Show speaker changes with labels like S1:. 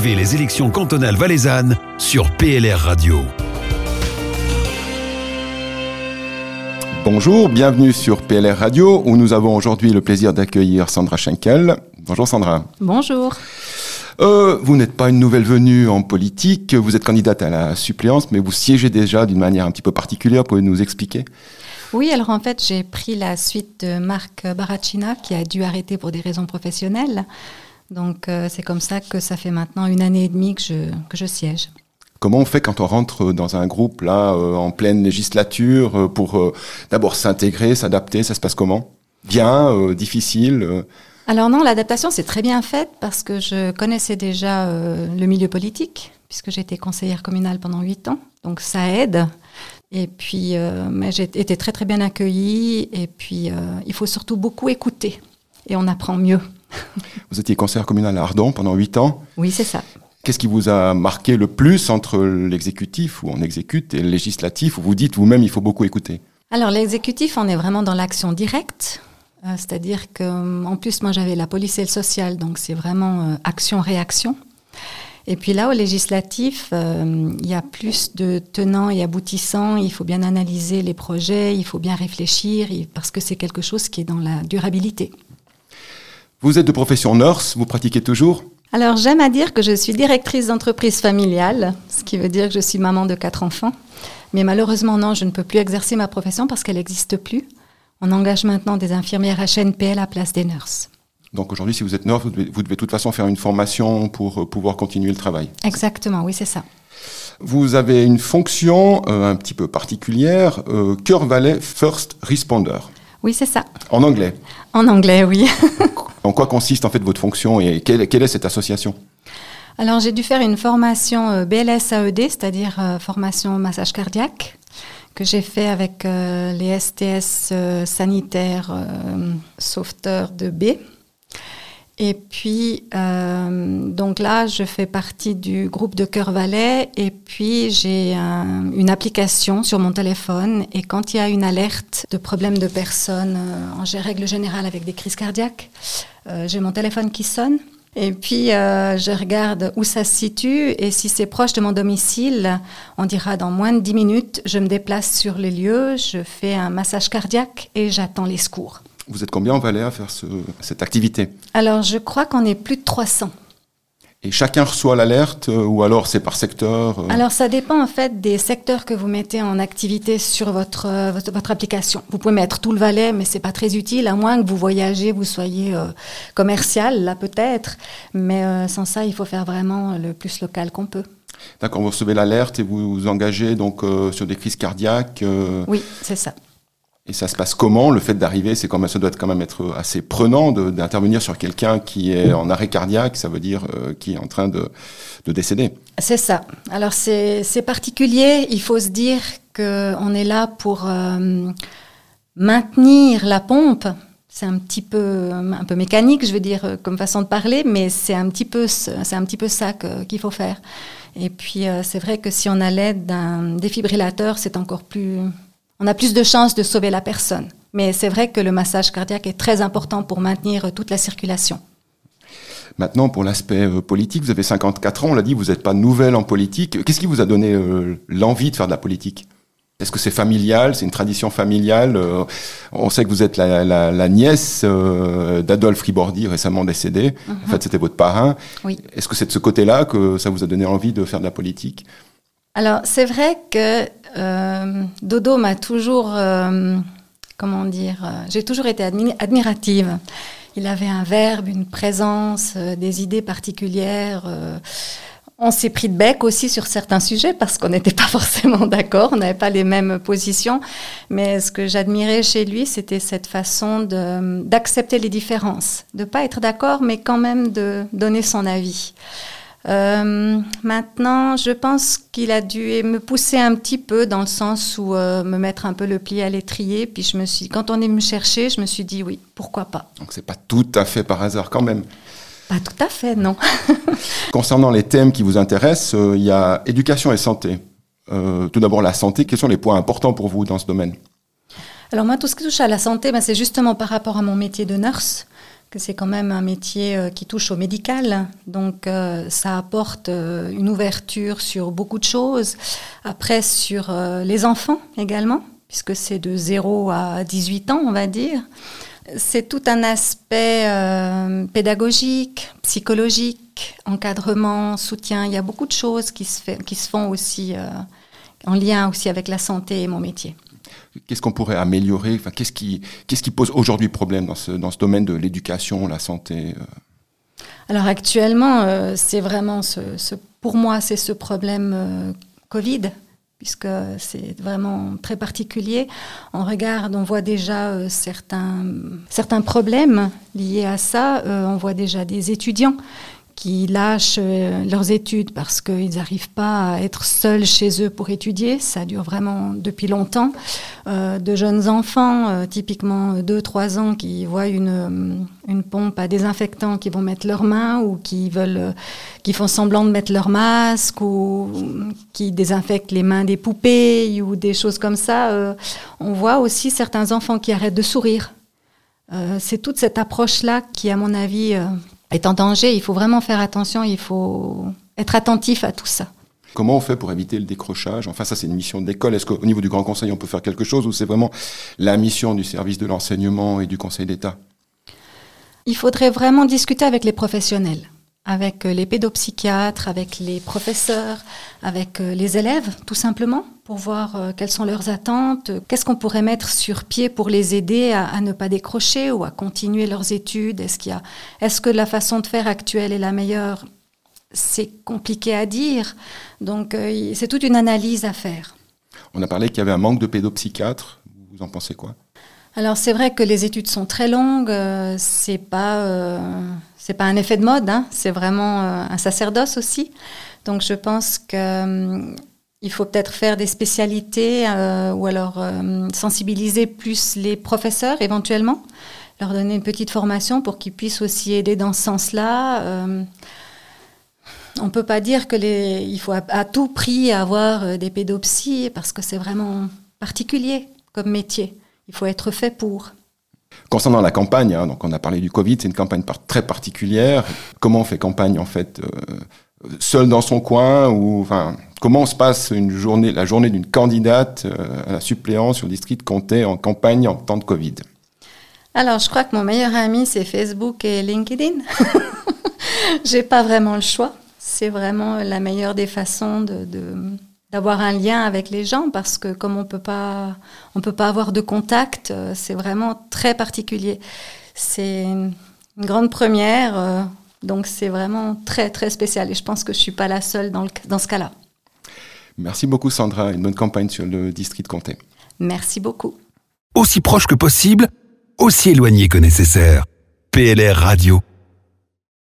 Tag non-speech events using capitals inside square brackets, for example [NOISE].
S1: Suivez les élections cantonales valaisannes sur PLR Radio.
S2: Bonjour, bienvenue sur PLR Radio où nous avons aujourd'hui le plaisir d'accueillir Sandra Schenkel. Bonjour Sandra.
S3: Bonjour.
S2: Euh, vous n'êtes pas une nouvelle venue en politique, vous êtes candidate à la suppléance, mais vous siégez déjà d'une manière un petit peu particulière. Pouvez nous expliquer?
S3: Oui, alors en fait, j'ai pris la suite de Marc Baracina qui a dû arrêter pour des raisons professionnelles. Donc euh, c'est comme ça que ça fait maintenant une année et demie que je, que je siège.
S2: Comment on fait quand on rentre dans un groupe là euh, en pleine législature euh, pour d'abord s'intégrer, s'adapter Ça se passe comment? Bien, difficile
S3: Alors non, l'adaptation c'est très bien faite parce que je connaissais déjà le milieu politique puisque été conseillère communale pendant huit ans, donc ça aide. Et puis, mais j'ai été très très bien accueillie. Et puis il faut surtout beaucoup écouter et on apprend mieux.
S2: Vous étiez conseillère communale à Ardon pendant 8 ans.
S3: Oui, c'est ça.
S2: Qu'est-ce qui vous a marqué le plus entre l'exécutif, où on exécute, et le législatif, où vous dites vous-même il faut beaucoup écouter?
S3: Alors, l'exécutif, on est vraiment dans l'action directe. Euh, c'est-à-dire que, en plus, moi, j'avais la police et le social, donc c'est vraiment euh, action-réaction. Et puis là, au législatif, euh, il y a plus de tenants et aboutissants. Il faut bien analyser les projets, il faut bien réfléchir, parce que c'est quelque chose qui est dans la durabilité.
S2: Vous êtes de profession nurse, vous pratiquez toujours
S3: Alors j'aime à dire que je suis directrice d'entreprise familiale, ce qui veut dire que je suis maman de quatre enfants. Mais malheureusement non, je ne peux plus exercer ma profession parce qu'elle n'existe plus. On engage maintenant des infirmières HNP à la place des nurses.
S2: Donc aujourd'hui, si vous êtes nurse, vous devez, de toute façon faire une formation pour euh, pouvoir continuer le travail.
S3: Exactement, oui, c'est ça.
S2: Vous avez une fonction euh, un petit peu particulière, euh, Cœur Valais First Responder.
S3: Oui, c'est ça.
S2: En anglais
S3: En anglais, oui. [LAUGHS]
S2: en quoi consiste en fait votre fonction et quelle, est cette association?
S3: Alors j'ai dû faire une formation euh, BLS-AED, c'est-à-dire euh, formation massage cardiaque, que j'ai fait avec euh, les STS sanitaires sauveteurs de B. Et puis, donc là, je fais partie du groupe de Cœur Valais et puis j'ai une application sur mon téléphone et quand il y a une alerte de problème de personnes, en règle générale avec des crises cardiaques, j'ai mon téléphone qui sonne. Et puis, je regarde où ça se situe et si c'est proche de mon domicile, on dira dans moins de 10 minutes, je me déplace sur les lieux, je fais un massage cardiaque et j'attends les secours.
S2: Vous êtes combien en Valais à faire cette activité?
S3: Alors, je crois qu'on est plus de 300.
S2: Et chacun reçoit l'alerte euh, ou alors c'est par secteur
S3: euh Alors ça dépend en fait des secteurs que vous mettez en activité sur votre, euh, votre, application. Vous pouvez mettre tout le Valais, mais c'est pas très utile, à moins que vous voyagez, vous soyez commercial, là peut-être. Mais sans ça, il faut faire vraiment le plus local qu'on peut.
S2: D'accord, vous recevez l'alerte et vous vous engagez donc sur des crises cardiaques
S3: Oui, c'est ça.
S2: Et ça se passe comment Le fait d'arriver, c'est quand même, ça doit quand même être assez prenant d'intervenir sur quelqu'un qui est en arrêt cardiaque, ça veut dire euh, qui est en train de, de décéder.
S3: C'est ça. Alors c'est particulier. Il faut se dire qu'on est là pour euh, maintenir la pompe. C'est un petit peu un peu mécanique, je veux dire, comme façon de parler, mais c'est un petit peu c'est un petit peu ça qu'il faut faire. Et puis euh, c'est vrai que si on a l'aide d'un défibrillateur, c'est encore plus on a plus de chances de sauver la personne. Mais c'est vrai que le massage cardiaque est très important pour maintenir toute la circulation.
S2: Maintenant, pour l'aspect euh, politique, vous avez 54 ans, on l'a dit, vous n'êtes pas nouvelle en politique. Qu'est-ce qui vous a donné euh, l'envie de faire de la politique? Est-ce que c'est familial C'est une tradition familiale euh, On sait que vous êtes la, nièce d'Adolphe Ribordi, récemment décédé. En mhm. fait, c'était votre parrain.
S3: Oui.
S2: Est-ce que c'est de ce côté-là que ça vous a donné envie de faire de la politique?
S3: Alors, c'est vrai que euh, Dodo m'a toujours, euh, comment dire, euh, j'ai toujours été admirative. Il avait un verbe, une présence, des idées particulières. on s'est pris de bec aussi sur certains sujets parce qu'on n'était pas [LAUGHS] forcément d'accord, on n'avait pas les mêmes positions. Mais ce que j'admirais chez lui, c'était cette façon d'accepter les différences, de pas être d'accord, mais quand même de donner son avis. Euh, maintenant, je pense qu'il a dû me pousser un petit peu dans le sens où euh, me mettre un peu le pied à l'étrier. Puis je me suis, quand on est me chercher, je me suis dit oui, pourquoi pas.
S2: Donc c'est pas tout à fait par hasard quand même.
S3: Pas tout à fait, non. [LAUGHS]
S2: Concernant les thèmes qui vous intéressent, euh, il y a éducation et santé. tout d'abord la santé. Quels sont les points importants pour vous dans ce domaine?
S3: Alors moi, tout ce qui touche à la santé, ben, c'est justement par rapport à mon métier de nurse que c'est quand même un métier euh, qui touche au médical, donc euh, ça apporte euh, une ouverture sur beaucoup de choses. Après, sur les enfants également, puisque c'est de 0 à 18 ans, on va dire. C'est tout un aspect pédagogique, psychologique, encadrement, soutien. Il y a beaucoup de choses qui se, fait, qui se font aussi en lien aussi avec la santé et mon métier.
S2: Qu'est-ce qu'on pourrait améliorer? Enfin, Qu'est-ce qui, qu'est-ce qui pose aujourd'hui problème dans ce, dans ce domaine de l'éducation, la santé euh?
S3: Alors actuellement, euh, c'est vraiment ce, pour moi, c'est ce problème euh, Covid, puisque c'est vraiment très particulier. On regarde, on voit déjà certains, certains problèmes liés à ça. on voit déjà des étudiants qui lâchent euh, leurs études parce qu'ils n'arrivent pas à être seuls chez eux pour étudier. Ça dure vraiment depuis longtemps. Euh, de jeunes enfants, euh, typiquement 2-3 ans, qui voient une, une pompe à désinfectant, qui vont mettre leurs mains ou qui veulent, qui font semblant de mettre leur masque ou qui désinfectent les mains des poupées ou des choses comme ça. on voit aussi certains enfants qui arrêtent de sourire. C'est toute cette approche-là qui, à mon avis, est en danger. Il faut vraiment faire attention, il faut être attentif à tout ça.
S2: Comment on fait pour éviter le décrochage? Enfin, ça, c'est une mission d'école. Est-ce qu'au niveau du Grand Conseil, on peut faire quelque chose ou c'est vraiment la mission du service de l'enseignement et du Conseil d'État?
S3: Il faudrait vraiment discuter avec les professionnels avec euh, les pédopsychiatres, avec les professeurs, avec euh, les élèves, tout simplement, pour voir euh, quelles sont leurs attentes, qu'est-ce qu'on pourrait mettre sur pied pour les aider à, ne pas décrocher ou à continuer leurs études. Est-ce qu'il y a, est-ce que la façon de faire actuelle est la meilleure? C'est compliqué à dire. Donc, c'est toute une analyse à faire.
S2: On a parlé qu'il y avait un manque de pédopsychiatres. Vous en pensez quoi?
S3: Alors c'est vrai que les études sont très longues, c'est pas c'est pas un effet de mode, hein, c'est vraiment euh, un sacerdoce aussi. Donc je pense qu'il hum, faut peut-être faire des spécialités euh, ou alors euh, sensibiliser plus les professeurs éventuellement, leur donner une petite formation pour qu'ils puissent aussi aider dans ce sens-là. on ne peut pas dire que les, il faut à, tout prix avoir des pédopsies parce que c'est vraiment particulier comme métier. Il faut être fait pour.
S2: Concernant la campagne, hein, donc on a parlé du Covid, c'est une campagne très particulière. Comment on fait campagne en fait euh, seul dans son coin ou enfin comment se passe une journée, la journée d'une candidate euh, à la suppléance sur le district comté en campagne en temps de Covid?
S3: Alors je crois que mon meilleur ami c'est Facebook et LinkedIn. [LAUGHS] J'ai pas vraiment le choix. C'est vraiment la meilleure des façons de d'avoir un lien avec les gens parce que comme on peut pas on peut pas avoir de contact, euh, c'est vraiment très particulier. C'est une grande première, euh, donc c'est vraiment très très spécial et je pense que je suis pas la seule dans, le, dans ce cas-là.
S2: Merci beaucoup Sandra, une bonne campagne sur le district comté.
S3: Merci beaucoup.
S1: Aussi proche que possible, aussi éloigné que nécessaire. PLR Radio.